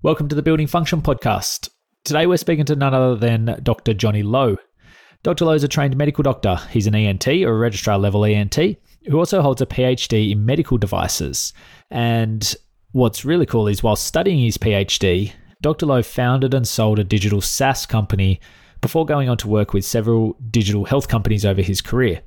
Welcome to the Building Function Podcast. Today we're speaking to none other than Dr. Johnny Lowe. Dr. Lowe is a trained medical doctor. He's an ENT or a registrar level ENT who also holds a PhD in medical devices. And what's really cool is while studying his PhD, Dr. Lowe founded and sold a digital SaaS company before going on to work with several digital health companies over his career.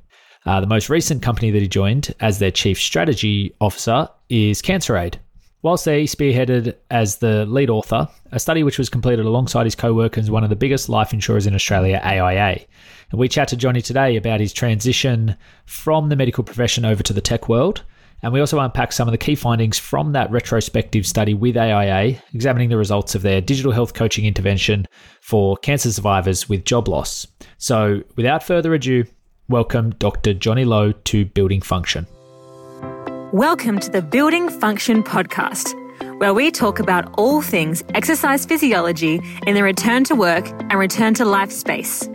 Uh, the most recent company that he joined as their chief strategy officer is CancerAid, Whilst he spearheaded as the lead author a study which was completed alongside his co workers, one of the biggest life insurers in Australia, AIA. And we chat to Johnny today about his transition from the medical profession over to the tech world. And we also unpack some of the key findings from that retrospective study with AIA, examining the results of their digital health coaching intervention for cancer survivors with job loss. So, without further ado, welcome Dr. Johnny Lowe to Building Function. Welcome to the Building Function Podcast, where we talk about all things exercise physiology in the return to work and return to life space.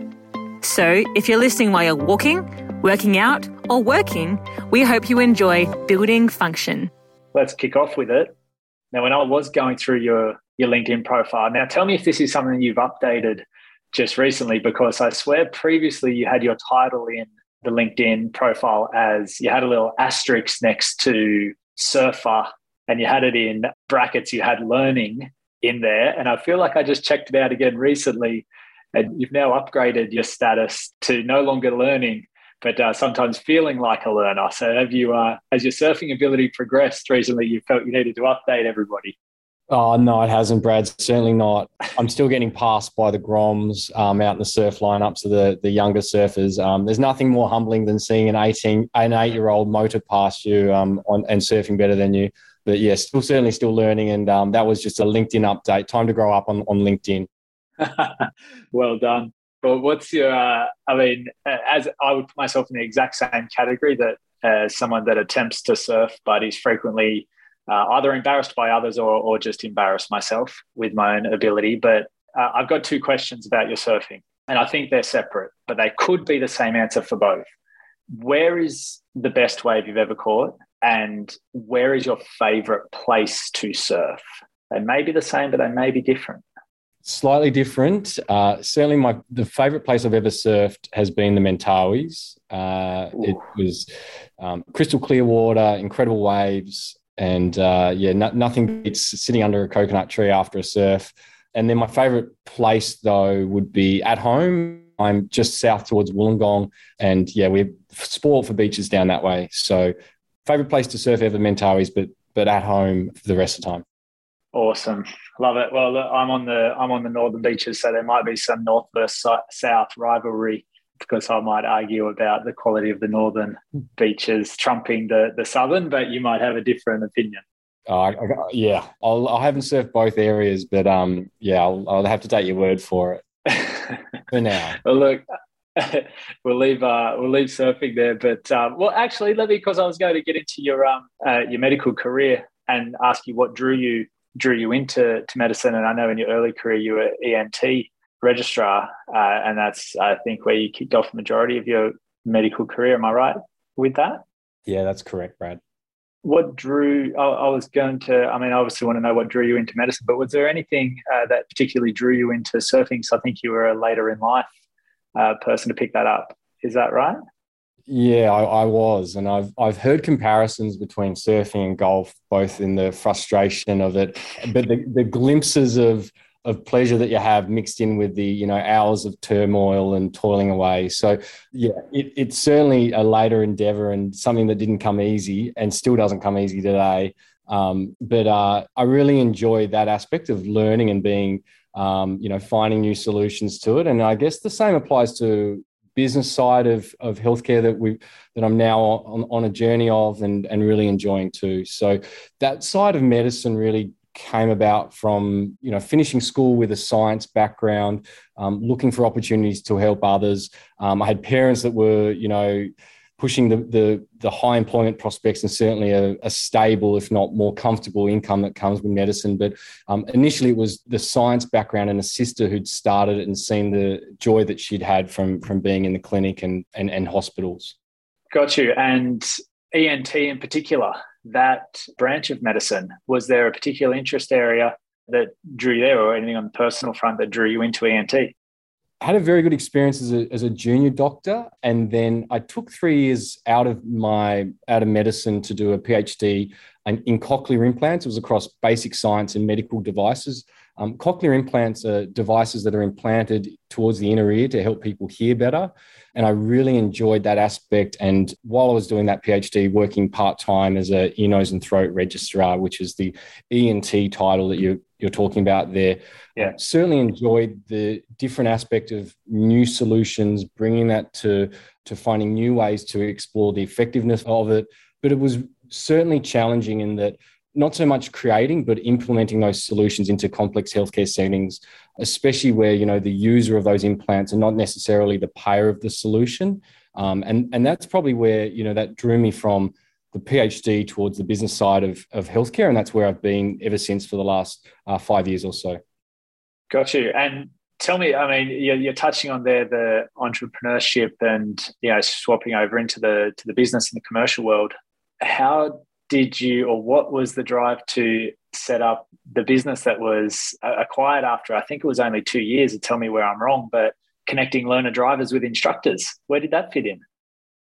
So, if you're listening while you're walking, working out, or working, we hope you enjoy Building Function. Let's kick off with it. Now, when I was going through your, your LinkedIn profile, now tell me if this is something you've updated just recently, because I swear previously you had your title in the LinkedIn profile as you had a little asterisk next to surfer and you had it in brackets, you had learning in there. And I feel like I just checked it out again recently. And you've now upgraded your status to no longer learning, but uh, sometimes feeling like a learner. So have you, uh, as your surfing ability progressed recently, you felt you needed to update everybody? Oh no, it hasn't, Brad. Certainly not. I'm still getting passed by the Groms um, out in the surf lineups of the the younger surfers. Um, there's nothing more humbling than seeing an 18, an eight year old motor past you um, on and surfing better than you. But yeah, still certainly still learning, and um, that was just a LinkedIn update. Time to grow up on on LinkedIn. well done. Well, what's your? Uh, I mean, uh, as I would put myself in the exact same category that uh, someone that attempts to surf but is frequently uh, either embarrassed by others or, or just embarrassed myself with my own ability. But uh, I've got two questions about your surfing, and I think they're separate, but they could be the same answer for both. Where is the best wave you've ever caught? And where is your favorite place to surf? They may be the same, but they may be different. Slightly different. Uh, certainly, my the favorite place I've ever surfed has been the Mentawais. Uh, it was um, crystal clear water, incredible waves, and uh, yeah, no, nothing beats sitting under a coconut tree after a surf. And then my favorite place though would be at home. I'm just south towards Wollongong, and yeah, we're spoiled for beaches down that way. So, favorite place to surf ever, Mentawais, but but at home for the rest of the time. Awesome, love it. Well, I'm on the I'm on the northern beaches, so there might be some north versus south rivalry because I might argue about the quality of the northern beaches trumping the, the southern, but you might have a different opinion. Uh, yeah, I'll, I haven't surfed both areas, but um, yeah, I'll, I'll have to take your word for it for now. well, look, we'll leave uh, we'll leave surfing there, but um, well, actually, let me because I was going to get into your um uh, your medical career and ask you what drew you drew you into to medicine, and I know in your early career you were ENT registrar, uh, and that's I think where you kicked off the majority of your medical career. Am I right with that? Yeah, that's correct, Brad. What drew? I, I was going to. I mean, I obviously want to know what drew you into medicine, but was there anything uh, that particularly drew you into surfing? So I think you were a later in life uh, person to pick that up. Is that right? Yeah, I, I, was, and I've I've heard comparisons between surfing and golf, both in the frustration of it, but the, the glimpses of of pleasure that you have mixed in with the you know hours of turmoil and toiling away. So yeah it, it's certainly a later endeavor and something that didn't come easy and still doesn't come easy today. Um, but uh, i really enjoy that aspect of learning and being um, you know finding new solutions to it. And i guess the same applies to business side of, of healthcare that we that I'm now on, on a journey of and, and really enjoying too. So that side of medicine really came about from you know finishing school with a science background, um, looking for opportunities to help others. Um, I had parents that were you know pushing the the, the high employment prospects and certainly a, a, stable, if not more comfortable income that comes with medicine. But um, initially, it was the science background and a sister who'd started it and seen the joy that she'd had from from being in the clinic and and, and hospitals. Got you. And ENT in particular, that branch of medicine? Was there a particular interest area that drew you there or anything on the personal front that drew you into ENT? I had a very good experience as a, as a junior doctor. And then I took three years out of my out of medicine to do a PhD in, cochlear implants. It was across basic science and medical devices. Um, cochlear implants are devices that are implanted towards the inner ear to help people hear better. And I really enjoyed that aspect. And while I was doing that PhD, working part time as a ear, nose, and throat registrar, which is the ENT title that you, you're talking about there, yeah. certainly enjoyed the different aspect of new solutions, bringing that to, to finding new ways to explore the effectiveness of it. But it was certainly challenging in that not so much creating but implementing those solutions into complex healthcare settings especially where you know the user of those implants are not necessarily the payer of the solution. Um, and and that's probably where you know that drew me from the phd towards the business side of, of healthcare and that's where i've been ever since for the last uh, five years or so. Got you. And tell me i mean you're, you're touching on there the entrepreneurship and you know swapping over into the to the business and the commercial world. How did you, or what was the drive to set up the business that was acquired after, I think it was only two years, and tell me where I'm wrong, but connecting learner drivers with instructors? Where did that fit in?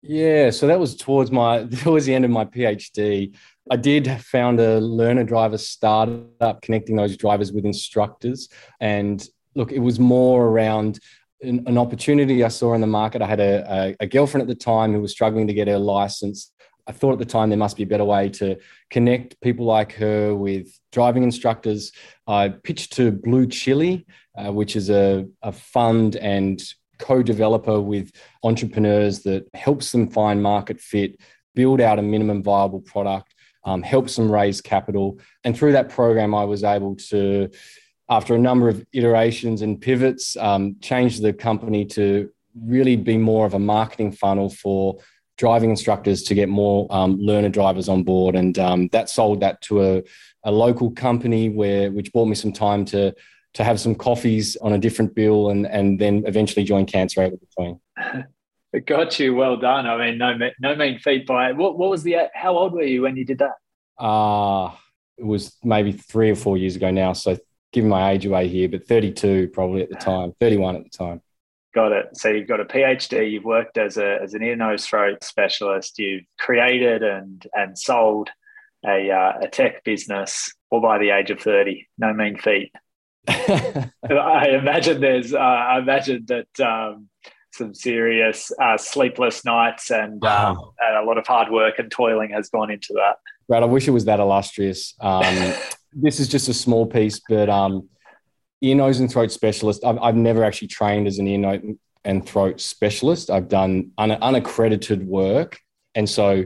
Yeah, so that was towards my towards the end of my PhD. I did found a learner driver startup connecting those drivers with instructors, and look, it was more around an, an opportunity I saw in the market. I had a, a, a girlfriend at the time who was struggling to get her license, I thought at the time there must be a better way to connect people like her with driving instructors. I pitched to BlueChilli, uh, which is a, a fund and co developer with entrepreneurs that helps them find market fit, build out a minimum viable product, um, helps them raise capital. And through that program, I was able to, after a number of iterations and pivots, um, change the company to really be more of a marketing funnel for driving instructors to get more um, learner drivers on board, and um, that sold that to a, a local company where which bought me some time to to have some coffees on a different bill, and and then eventually join Cancer Aid between. Got you. Well done. I mean, no no mean feat by what what was the how old were you when you did that? Ah, uh, it was maybe three or four years ago now. So giving my age away here, but 32 probably at the time, 31 at the time. Got it. So you've got a PhD, you've worked as a as an ear, nose, throat specialist, you've created and and sold a uh, a tech business all by the age of 30. No mean feat. I imagine there's uh, I imagine that um, some serious uh, sleepless nights and, um, and a lot of hard work and toiling has gone into that. Brad, I wish it was that illustrious. Um, this is just a small piece, but um, ear, nose, and throat specialist. I've, I've never actually trained as an ear, nose, and throat specialist. I've done un, unaccredited work. And so,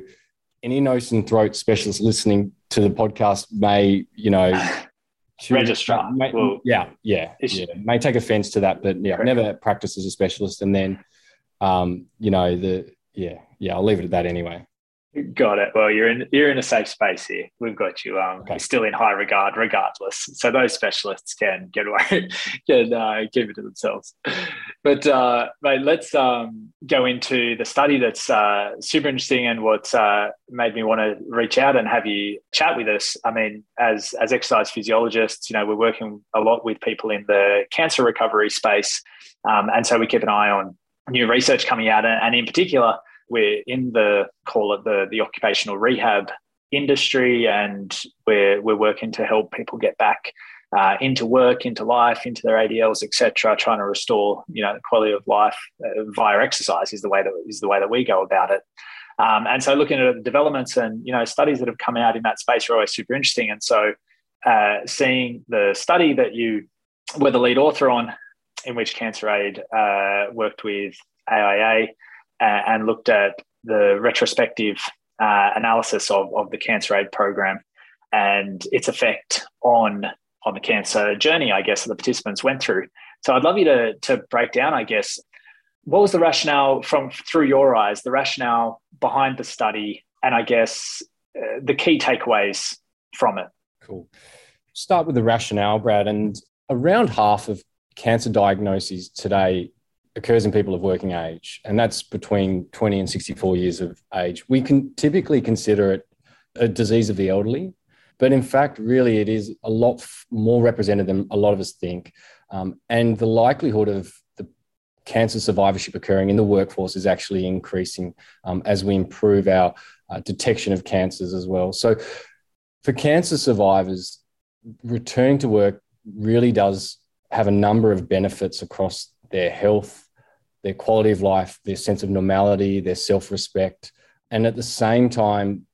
an ear, nose, and throat specialist listening to the podcast may, you know, registrar. May, well, yeah, yeah, yeah. May take offense to that, but yeah, I've never practiced as a specialist. And then, um, you know, the, yeah, yeah, I'll leave it at that anyway. Got it. Well, you're in you're in a safe space here. We've got you. Um, okay. still in high regard, regardless. So those specialists can get away, can uh, keep it to themselves. But uh, mate, let's um, go into the study that's uh, super interesting and what's uh, made me want to reach out and have you chat with us. I mean, as as exercise physiologists, you know, we're working a lot with people in the cancer recovery space, um, and so we keep an eye on new research coming out, and in particular we're in the call it the the occupational rehab industry, and we're we're working to help people get back uh, into work, into life, into their ADLs, etc. Trying to restore you know the quality of life uh, via exercise is the way that is the way that we go about it. Um, and so looking at the developments and you know studies that have come out in that space are always super interesting. And so uh, seeing the study that you were the lead author on, in which Cancer Aid uh, worked with AIA and looked at the retrospective uh, analysis of, of the Cancer Aid program and its effect on on the cancer journey, I guess, that the participants went through. So I'd love you to to break down, I guess, what was the rationale from through your eyes, the rationale behind the study, and I guess uh, the key takeaways from it. Cool. Start with the rationale, Brad, and around half of cancer diagnoses today occurs in people of working age, and that's between 20 and 64 years of age. We can typically consider it a disease of the elderly. But in fact, really, it is a lot more represented than a lot of us think. Um, and the likelihood of the cancer survivorship occurring in the workforce is actually increasing um, as we improve our uh, detection of cancers as well. So, for cancer survivors, returning to work really does have a number of benefits across their health, their quality of life, their sense of normality, their self respect. And at the same time,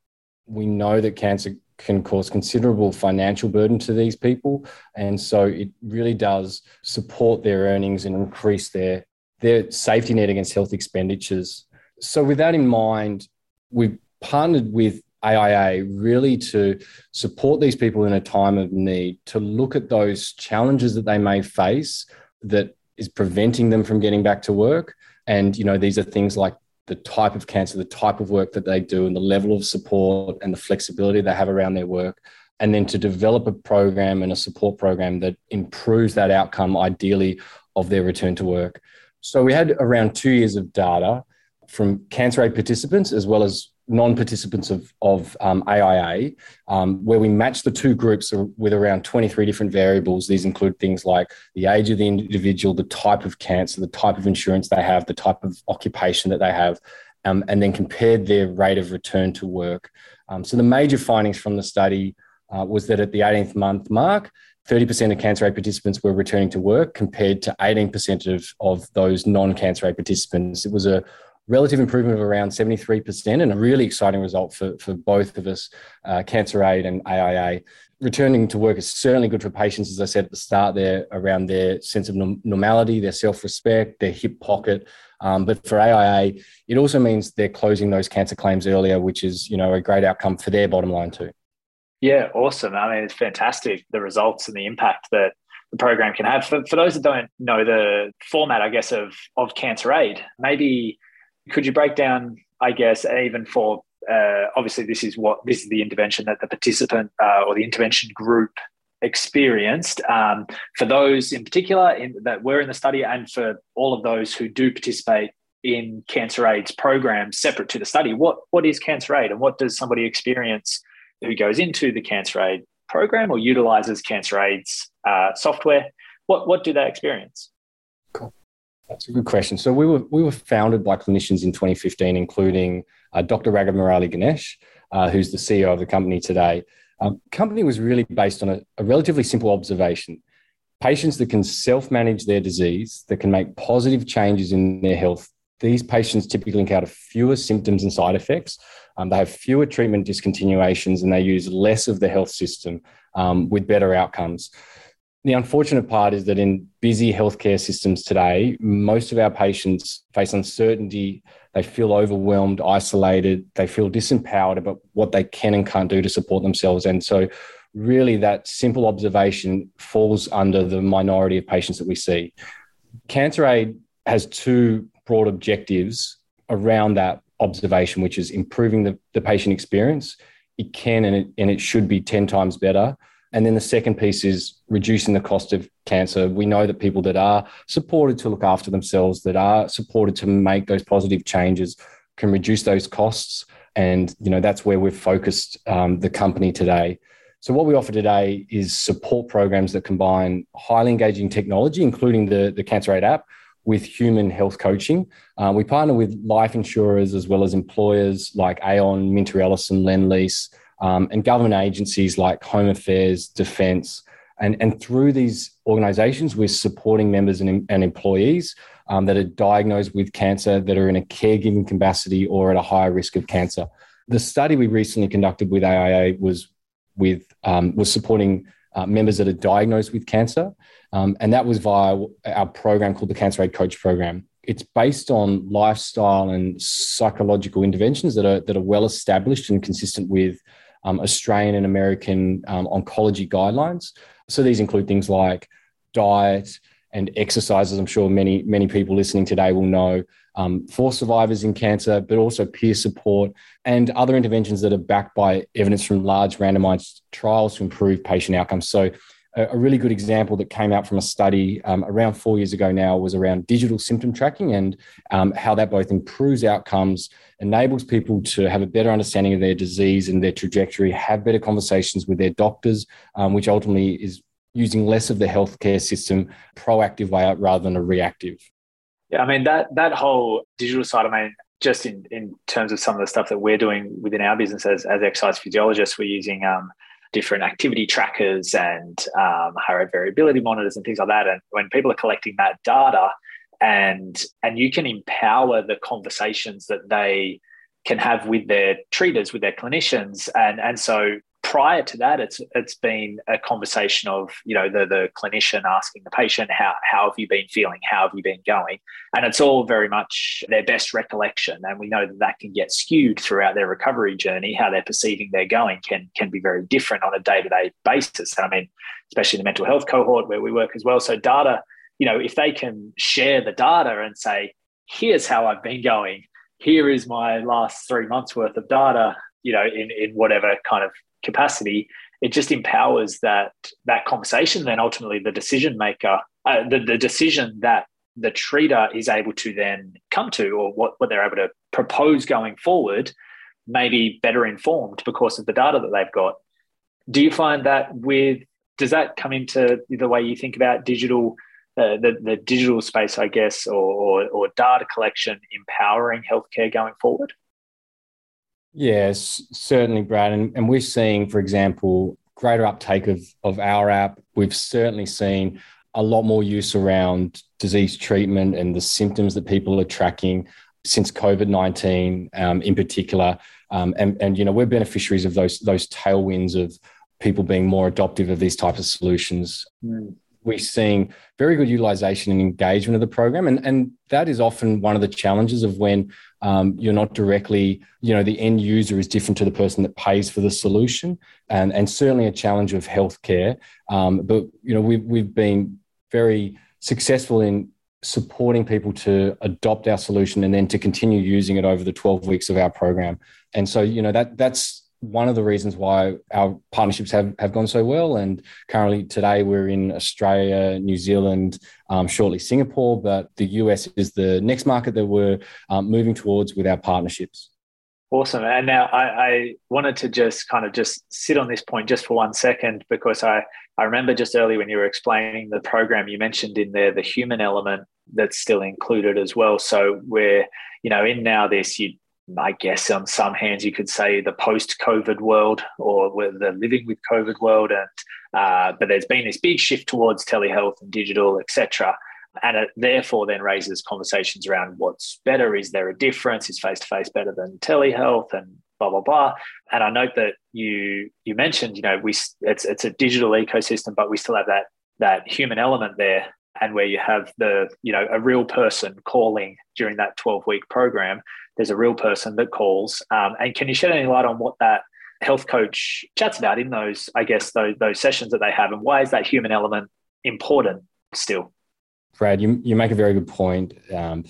we know that cancer can cause considerable financial burden to these people. And so it really does support their earnings and increase their, their safety net against health expenditures. So, with that in mind, we've partnered with AIA really to support these people in a time of need, to look at those challenges that they may face that is preventing them from getting back to work. And, you know, these are things like the type of cancer, the type of work that they do, and the level of support and the flexibility they have around their work. And then to develop a program and a support program that improves that outcome, ideally, of their return to work. So we had around two years of data from cancer aid participants as well as non-participants of, of um, AIA, um, where we match the two groups with around 23 different variables. These include things like the age of the individual, the type of cancer, the type of insurance they have, the type of occupation that they have, um, and then compared their rate of return to work. Um, so the major findings from the study uh, was that at the 18th month mark, 30% of cancer aid participants were returning to work compared to 18% of, of those non-cancer aid participants. It was a relative improvement of around 73% and a really exciting result for, for both of us, uh, Cancer Aid and AIA. Returning to work is certainly good for patients, as I said at the start there, around their sense of normality, their self respect, their hip pocket. Um, but for AIA, it also means they're closing those cancer claims earlier, which is you know a great outcome for their bottom line too. Yeah, awesome. I mean, it's fantastic the results and the impact that the program can have. For, for those that don't know the format, I guess, of of Cancer Aid, maybe could you break down, I guess, even for uh, obviously this is what this is the intervention that the participant uh, or the intervention group experienced. Um, for those in particular in, that were in the study, and for all of those who do participate in Cancer Aid's program separate to the study, what what is Cancer Aid, and what does somebody experience who goes into the Cancer Aid program or utilizes Cancer Aid's uh, software? What what do they experience? That's a good question. So we were we were founded by clinicians in 2015, including uh, Dr. Raghav Murali Ganesh, uh, who's the CEO of the company today. Um, company was really based on a, a relatively simple observation: patients that can self-manage their disease, that can make positive changes in their health. These patients typically encounter fewer symptoms and side effects. Um, they have fewer treatment discontinuations, and they use less of the health system um, with better outcomes. The unfortunate part is that in busy healthcare systems today, most of our patients face uncertainty. They feel overwhelmed, isolated. They feel disempowered about what they can and can't do to support themselves. And so, really, that simple observation falls under the minority of patients that we see. Cancer Aid has two broad objectives around that observation, which is improving the, the patient experience. It can and it, and it should be 10 times better and then the second piece is reducing the cost of cancer. We know that people that are supported to look after themselves, that are supported to make those positive changes, can reduce those costs. And you know that's where we've focused um, the company today. So what we offer today is support programs that combine highly engaging technology, including the the Cancer Aid app, with human health coaching. Uh, we partner with life insurers as well as employers like Aon, Minter Ellison, Lendlease um, and government agencies like Home Affairs, Defence. And, and through these organizations, we're supporting members and, and employees um, that are diagnosed with cancer, that are in a caregiving capacity or at a higher risk of cancer. The study we recently conducted with AIA was with um, was supporting uh, members that are diagnosed with cancer, um, and that was via our program called the Cancer Aid Coach Program. It's based on lifestyle and psychological interventions that are that are well established and consistent with um, Australian and American um, oncology guidelines. So these include things like diet and exercise, as I'm sure many many people listening today will know. Um, for survivors in cancer, but also peer support and other interventions that are backed by evidence from large randomized trials to improve patient outcomes. So, a really good example that came out from a study um, around four years ago now was around digital symptom tracking and um, how that both improves outcomes, enables people to have a better understanding of their disease and their trajectory, have better conversations with their doctors, um, which ultimately is using less of the healthcare system proactive way rather than a reactive. Yeah, I mean that that whole digital side. I mean, just in in terms of some of the stuff that we're doing within our business as as exercise physiologists, we're using um, different activity trackers and um, heart rate variability monitors and things like that. And when people are collecting that data, and and you can empower the conversations that they can have with their treaters, with their clinicians, and and so prior to that, it's it's been a conversation of you know the the clinician asking the patient how how have you been feeling, how have you been going, and it's all very much their best recollection, and we know that that can get skewed throughout their recovery journey. How they're perceiving they're going can can be very different on a day to day basis. I mean, especially in the mental health cohort where we work as well. So data, you know, if they can share the data and say, here's how I've been going. Here is my last three months worth of data you know in in whatever kind of capacity, it just empowers that that conversation. Then ultimately, the decision maker, uh, the the decision that the treater is able to then come to, or what what they're able to propose going forward, may be better informed because of the data that they've got. Do you find that with does that come into the way you think about digital? Uh, the, the digital space, I guess, or, or, or data collection empowering healthcare going forward? Yes, certainly, Brad. And, and we're seeing, for example, greater uptake of, of our app. We've certainly seen a lot more use around disease treatment and the symptoms that people are tracking since COVID 19 um, in particular. Um, and, and, you know, we're beneficiaries of those, those tailwinds of people being more adoptive of these types of solutions. Mm we're seeing very good utilization and engagement of the program. And, and that is often one of the challenges of when um, you're not directly, you know, the end user is different to the person that pays for the solution. And, and certainly a challenge of healthcare. Um, but, you know, we've, we've been very successful in supporting people to adopt our solution and then to continue using it over the 12 weeks of our program. And so, you know, that that's one of the reasons why our partnerships have, have gone so well. And currently, today, we're in Australia, New Zealand, um, shortly Singapore, but the US is the next market that we're um, moving towards with our partnerships. Awesome. And now I, I, wanted to just kind of just sit on this point just for one second because I, I remember just earlier when you were explaining the program, you mentioned in there the human element that's still included as well. So we're, you know, in now this, you I guess on some hands you could say the post-COVID world or the living with COVID world, and uh, but there's been this big shift towards telehealth and digital, etc. And it therefore then raises conversations around what's better. Is there a difference? Is face-to-face better than telehealth? And blah blah blah. And I note that you you mentioned, you know, we it's it's a digital ecosystem, but we still have that that human element there and where you have the you know a real person calling during that 12 week program there's a real person that calls. Um, and can you shed any light on what that health coach chats about in those i guess those, those sessions that they have and why is that human element important still? Brad you, you make a very good point. Um,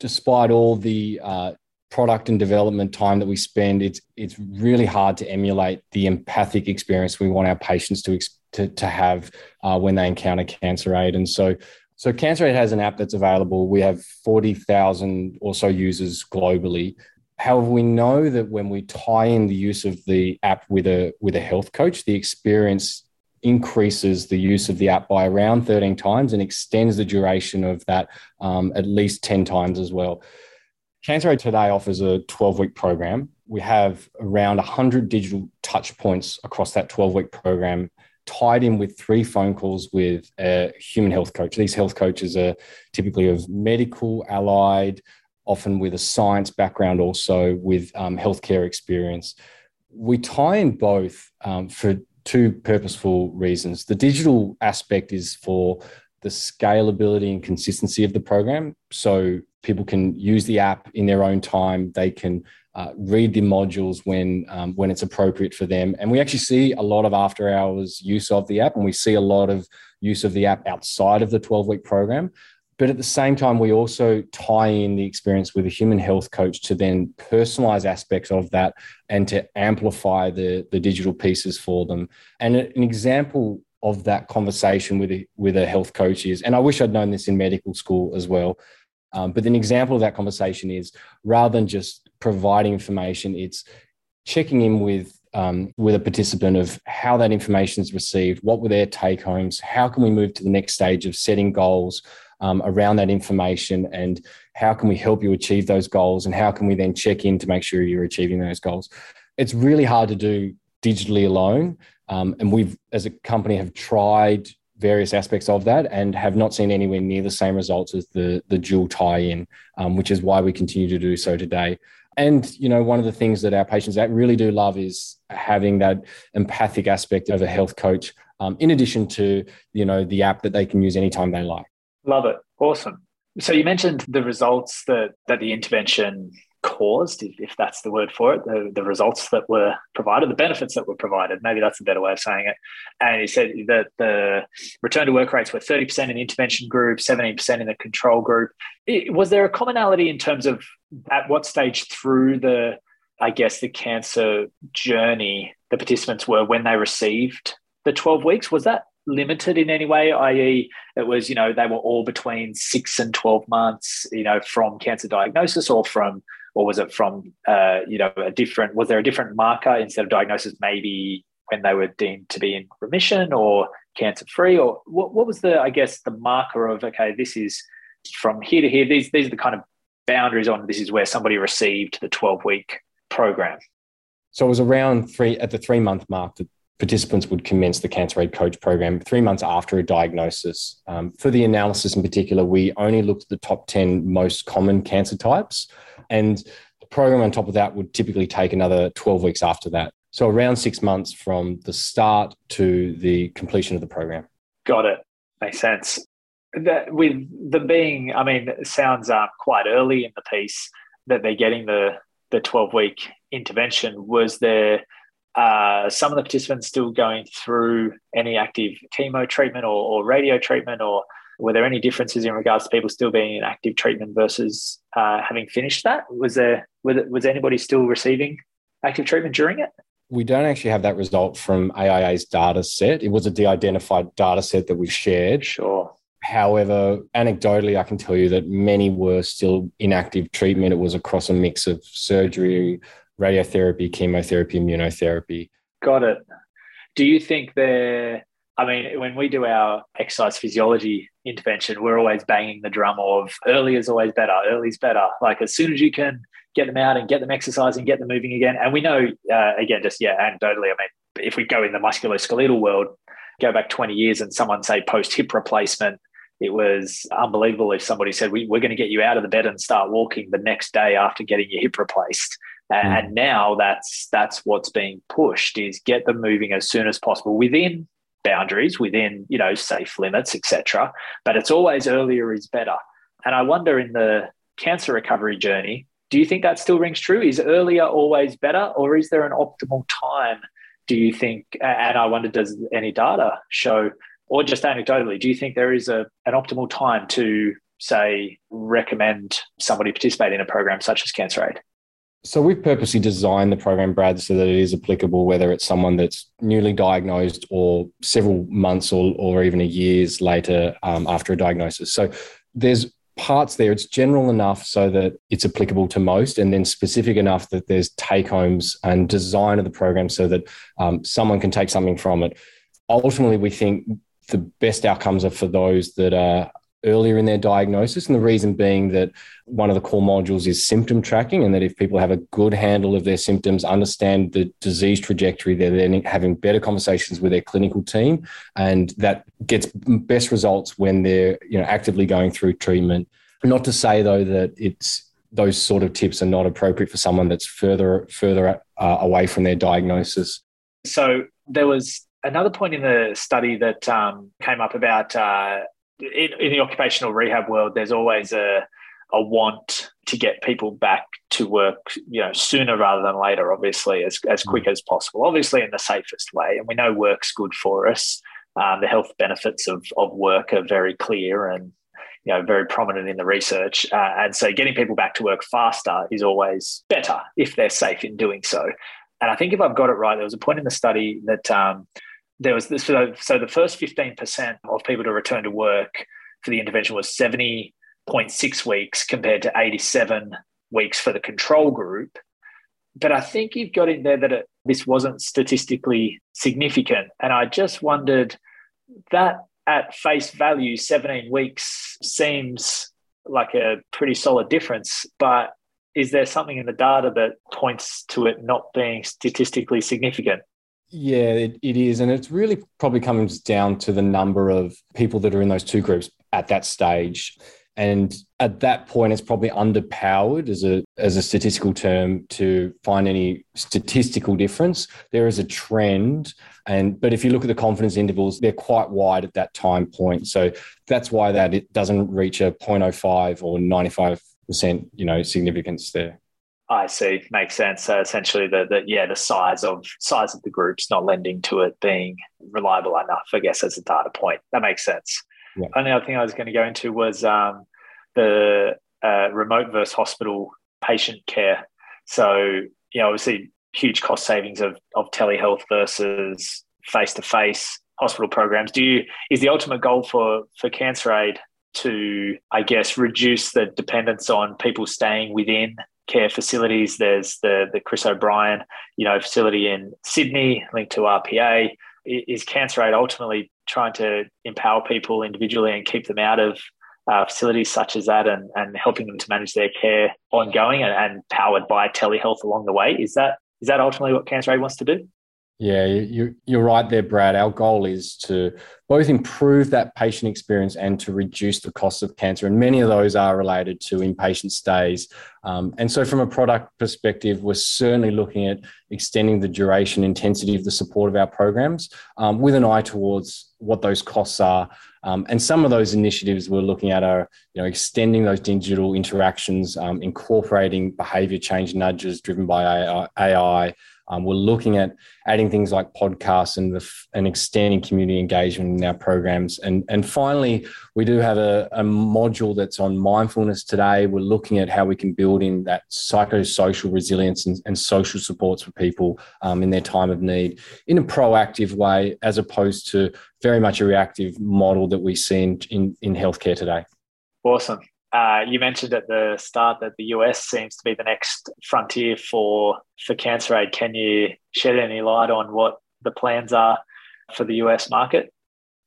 despite all the uh, product and development time that we spend it's it's really hard to emulate the empathic experience we want our patients to to, to have uh, when they encounter Cancer Aid. And so, so Cancer Aid has an app that's available. We have 40,000 or so users globally. However, we know that when we tie in the use of the app with a with a health coach, the experience increases the use of the app by around 13 times and extends the duration of that um, at least 10 times as well. Cancer Aid today offers a 12 week program. We have around 100 digital touch points across that 12 week program tied in with three phone calls with a human health coach. These health coaches are typically of medical, allied, often with a science background, also with um, healthcare experience. We tie in both um, for two purposeful reasons. The digital aspect is for the scalability and consistency of the program. So people can use the app in their own time. They can uh, read the modules when um, when it's appropriate for them. And we actually see a lot of after hours use of the app, and we see a lot of use of the app outside of the 12 week program. But at the same time, we also tie in the experience with a human health coach to then personalize aspects of that and to amplify the, the digital pieces for them. And an example of that conversation with a, with a health coach is, and I wish I'd known this in medical school as well. Um, but an example of that conversation is rather than just providing information, it's checking in with um, with a participant of how that information is received, what were their take homes, how can we move to the next stage of setting goals um, around that information, and how can we help you achieve those goals, and how can we then check in to make sure you're achieving those goals. It's really hard to do digitally alone, um, and we've, as a company, have tried various aspects of that and have not seen anywhere near the same results as the the dual tie-in, um, which is why we continue to do so today. And you know, one of the things that our patients really do love is having that empathic aspect of a health coach, um, in addition to you know the app that they can use anytime they like. Love it, awesome. So you mentioned the results that that the intervention caused, if, that's the word for it, the, the results that were provided, the benefits that were provided. Maybe that's a better way of saying it. And he said that the return to work rates were 30% in the intervention group, 17% in the control group. It, was there a commonality in terms of at what stage through the, I guess, the cancer journey the participants were when they received the 12 weeks? Was that limited in any way i.e it was you know they were all between 6 and 12 months you know from cancer diagnosis or from or was it from uh, you know a different? Was there a different marker instead of diagnosis? Maybe when they were deemed to be in remission or cancer free, or what, what was the I guess the marker of okay, this is from here to here. These these are the kind of boundaries on this is where somebody received the twelve week program. So it was around three at the three month mark that participants would commence the Cancer Aid Coach program three months after a diagnosis. Um, for the analysis in particular, we only looked at the top 10 most common cancer types. And the program on top of that would typically take another 12 weeks after that. So around six months from the start to the completion of the program. Got it. Makes sense. That with the being, I mean, sounds uh, quite early in the piece that they're getting the the 12 week intervention. Was there uh, some of the participants still going through any active chemo treatment or, or radio treatment or were there any differences in regards to people still being in active treatment versus uh, having finished that? Was there was anybody still receiving active treatment during it? We don't actually have that result from AIA's data set. It was a de-identified data set that we shared. Sure. However, anecdotally, I can tell you that many were still in active treatment. It was across a mix of surgery, radiotherapy, chemotherapy, immunotherapy. Got it. Do you think there I mean, when we do our exercise physiology intervention, we're always banging the drum of early is always better, early is better. Like as soon as you can get them out and get them exercising, get them moving again. And we know, uh, again, just yeah, anecdotally, I mean, if we go in the musculoskeletal world, go back 20 years and someone say post hip replacement, it was unbelievable if somebody said, we, We're going to get you out of the bed and start walking the next day after getting your hip replaced. Mm. And now that's that's what's being pushed is get them moving as soon as possible within boundaries within you know safe limits etc but it's always earlier is better. And i wonder in the cancer recovery journey do you think that still rings true? Is earlier always better or is there an optimal time do you think? And i wonder does any data show or just anecdotally do you think there is a, an optimal time to say recommend somebody participate in a program such as cancer aid so we've purposely designed the program, Brad, so that it is applicable whether it's someone that's newly diagnosed or several months or, or even a years later um, after a diagnosis. So there's parts there. It's general enough so that it's applicable to most, and then specific enough that there's take homes and design of the program so that um, someone can take something from it. Ultimately, we think the best outcomes are for those that are earlier in their diagnosis. And the reason being that one of the core modules is symptom tracking, and that if people have a good handle of their symptoms, understand the disease trajectory, they're then having better conversations with their clinical team. And that gets best results when they're you know actively going through treatment. Not to say though that it's those sort of tips are not appropriate for someone that's further further uh, away from their diagnosis. So there was another point in the study that um, came up about uh, in, in the occupational rehab world, there's always a a want to get people back to work, you know, sooner rather than later, obviously, as, as quick mm. as possible, obviously in the safest way. And we know work's good for us. Um, the health benefits of, of work are very clear and, you know, very prominent in the research. Uh, and so getting people back to work faster is always better if they're safe in doing so. And I think if I've got it right, there was a point in the study that um, there was this. So, so the first 15% of people to return to work for the intervention was 70.6 weeks compared to 87 weeks for the control group. But I think you've got in there that it, this wasn't statistically significant. And I just wondered that at face value, 17 weeks seems like a pretty solid difference. But is there something in the data that points to it not being statistically significant? Yeah, it, it is. And it's really probably comes down to the number of people that are in those two groups at that stage. And at that point, it's probably underpowered as a as a statistical term to find any statistical difference. There is a trend, and but if you look at the confidence intervals, they're quite wide at that time point. So that's why that it doesn't reach a 0.05 or 95 percent, you know, significance there. I see. Makes sense. So essentially, the, the yeah, the size of size of the groups not lending to it being reliable enough, I guess, as a data point. That makes sense. Yeah. Only other thing I was going to go into was um, the uh, remote versus hospital patient care. So, you know, obviously huge cost savings of, of telehealth versus face to face hospital programs. Do you is the ultimate goal for for Cancer Aid to, I guess, reduce the dependence on people staying within care facilities? There's the the Chris O'Brien, you know, facility in Sydney linked to RPA. Is Cancer Aid ultimately trying to empower people individually and keep them out of uh, facilities such as that and, and helping them to manage their care ongoing and, and powered by telehealth along the way. Is that is that ultimately what Cancer Aid wants to do? Yeah, you, you're right there, Brad. Our goal is to both improve that patient experience and to reduce the cost of cancer. And many of those are related to inpatient stays. Um, and so, from a product perspective, we're certainly looking at extending the duration, intensity of the support of our programs um, with an eye towards what those costs are. Um, and some of those initiatives we're looking at are, you know, extending those digital interactions, um, incorporating behavior change nudges driven by AI um, we're looking at adding things like podcasts and the, and extending community engagement in our programs. And and finally, we do have a, a module that's on mindfulness today. We're looking at how we can build in that psychosocial resilience and, and social supports for people um, in their time of need in a proactive way, as opposed to very much a reactive model that we see in, in, in healthcare today. Awesome. Uh, you mentioned at the start that the US seems to be the next frontier for for cancer aid. Can you shed any light on what the plans are for the US market?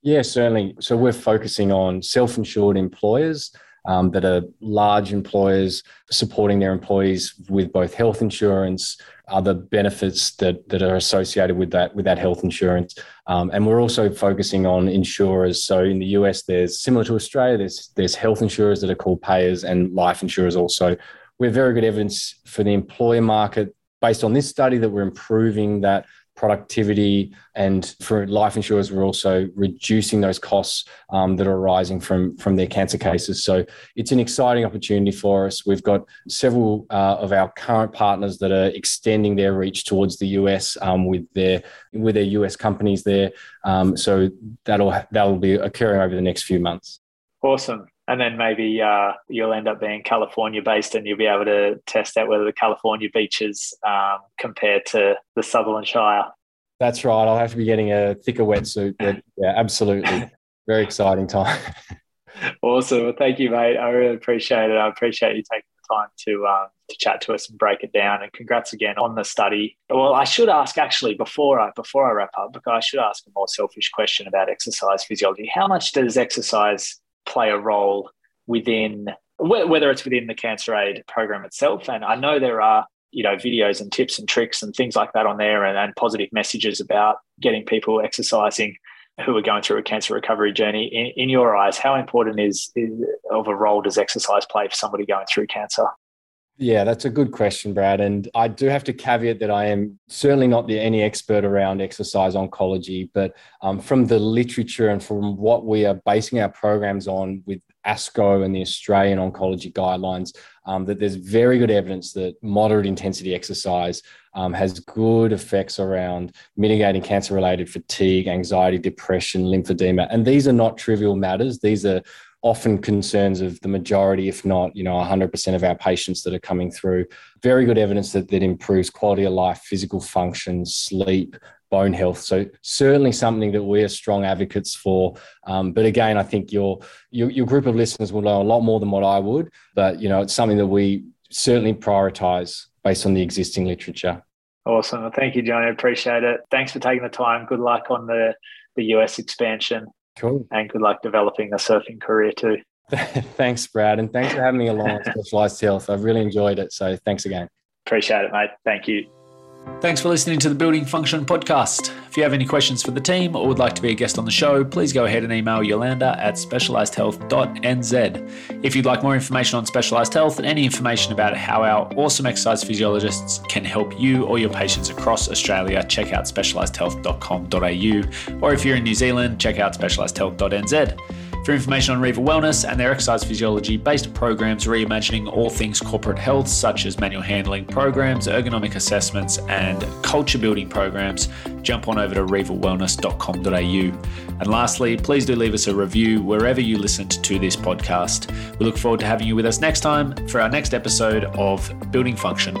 Yeah, certainly. So we're focusing on self-insured employers um, that are large employers supporting their employees with both health insurance, other benefits that, that are associated with that with that health insurance. Um, and we're also focusing on insurers. So in the US, there's similar to Australia, there's there's health insurers that are called payers and life insurers also. We have very good evidence for the employer market based on this study that we're improving that productivity. And for life insurers, we're also reducing those costs um, that are arising from, from their cancer cases. So it's an exciting opportunity for us. We've got several uh, of our current partners that are extending their reach towards the US um, with their with their US companies there. Um, so that'll that'll be occurring over the next few months. Awesome and then maybe uh, you'll end up being California based and you'll be able to test out whether the California beaches um, compare to the Sutherland Shire. That's right. I'll have to be getting a thicker wetsuit. But yeah, absolutely. Very exciting time. awesome. Well, thank you, mate. I really appreciate it. I appreciate you taking the time to um, to chat to us and break it down. And congrats again on the study. Well, I should ask actually before I before I wrap up, because I should ask a more selfish question about exercise physiology. How much does exercise play a role within whether it's within the cancer aid program itself. And i know there are you know videos and tips and tricks and things like that on there and, and positive messages about getting people exercising who are going through a cancer recovery journey. In, in your eyes how important is, is of a role does exercise play for somebody going through cancer yeah, that's a good question, Brad. And I do have to caveat that I am certainly not the any expert around exercise oncology, but um, from the literature and from what we are basing our programs on with ASCO and the Australian oncology guidelines, um, that there's very good evidence that moderate intensity exercise um, has good effects around mitigating cancer related fatigue, anxiety, depression, lymphedema. And these are not trivial matters. These are often concerns of the majority, if not, you know, 100% of our patients that are coming through. Very good evidence that that improves quality of life, physical function, sleep, bone health. So certainly something that we are strong advocates for. Um, but again, I think your, your your group of listeners will know a lot more than what I would. But you know, it's something that we certainly prioritize based on the existing literature. Awesome. Thank you, Johnny. I appreciate it. Thanks for taking the time. Good luck on the the US expansion. Cool. And good luck developing a surfing career too. thanks, Brad. And thanks for having me along on Specialized Health. I've really enjoyed it. So thanks again. Appreciate it, mate. Thank you. Thanks for listening to the Building Function podcast. If you have any questions for the team or would like to be a guest on the show, please go ahead and email Yolanda at specializedhealth.nz. If you'd like more information on specialized health and any information about how our awesome exercise physiologists can help you or your patients across Australia, check out specializedhealth.com.au. Or if you're in New Zealand, check out specializedhealth.nz. For information on Riva Wellness and their exercise physiology based programs reimagining all things corporate health, such as manual handling programs, ergonomic assessments, and culture building programs, jump on over to rivawellness.com.au. And lastly, please do leave us a review wherever you listened to this podcast. We look forward to having you with us next time for our next episode of Building Function.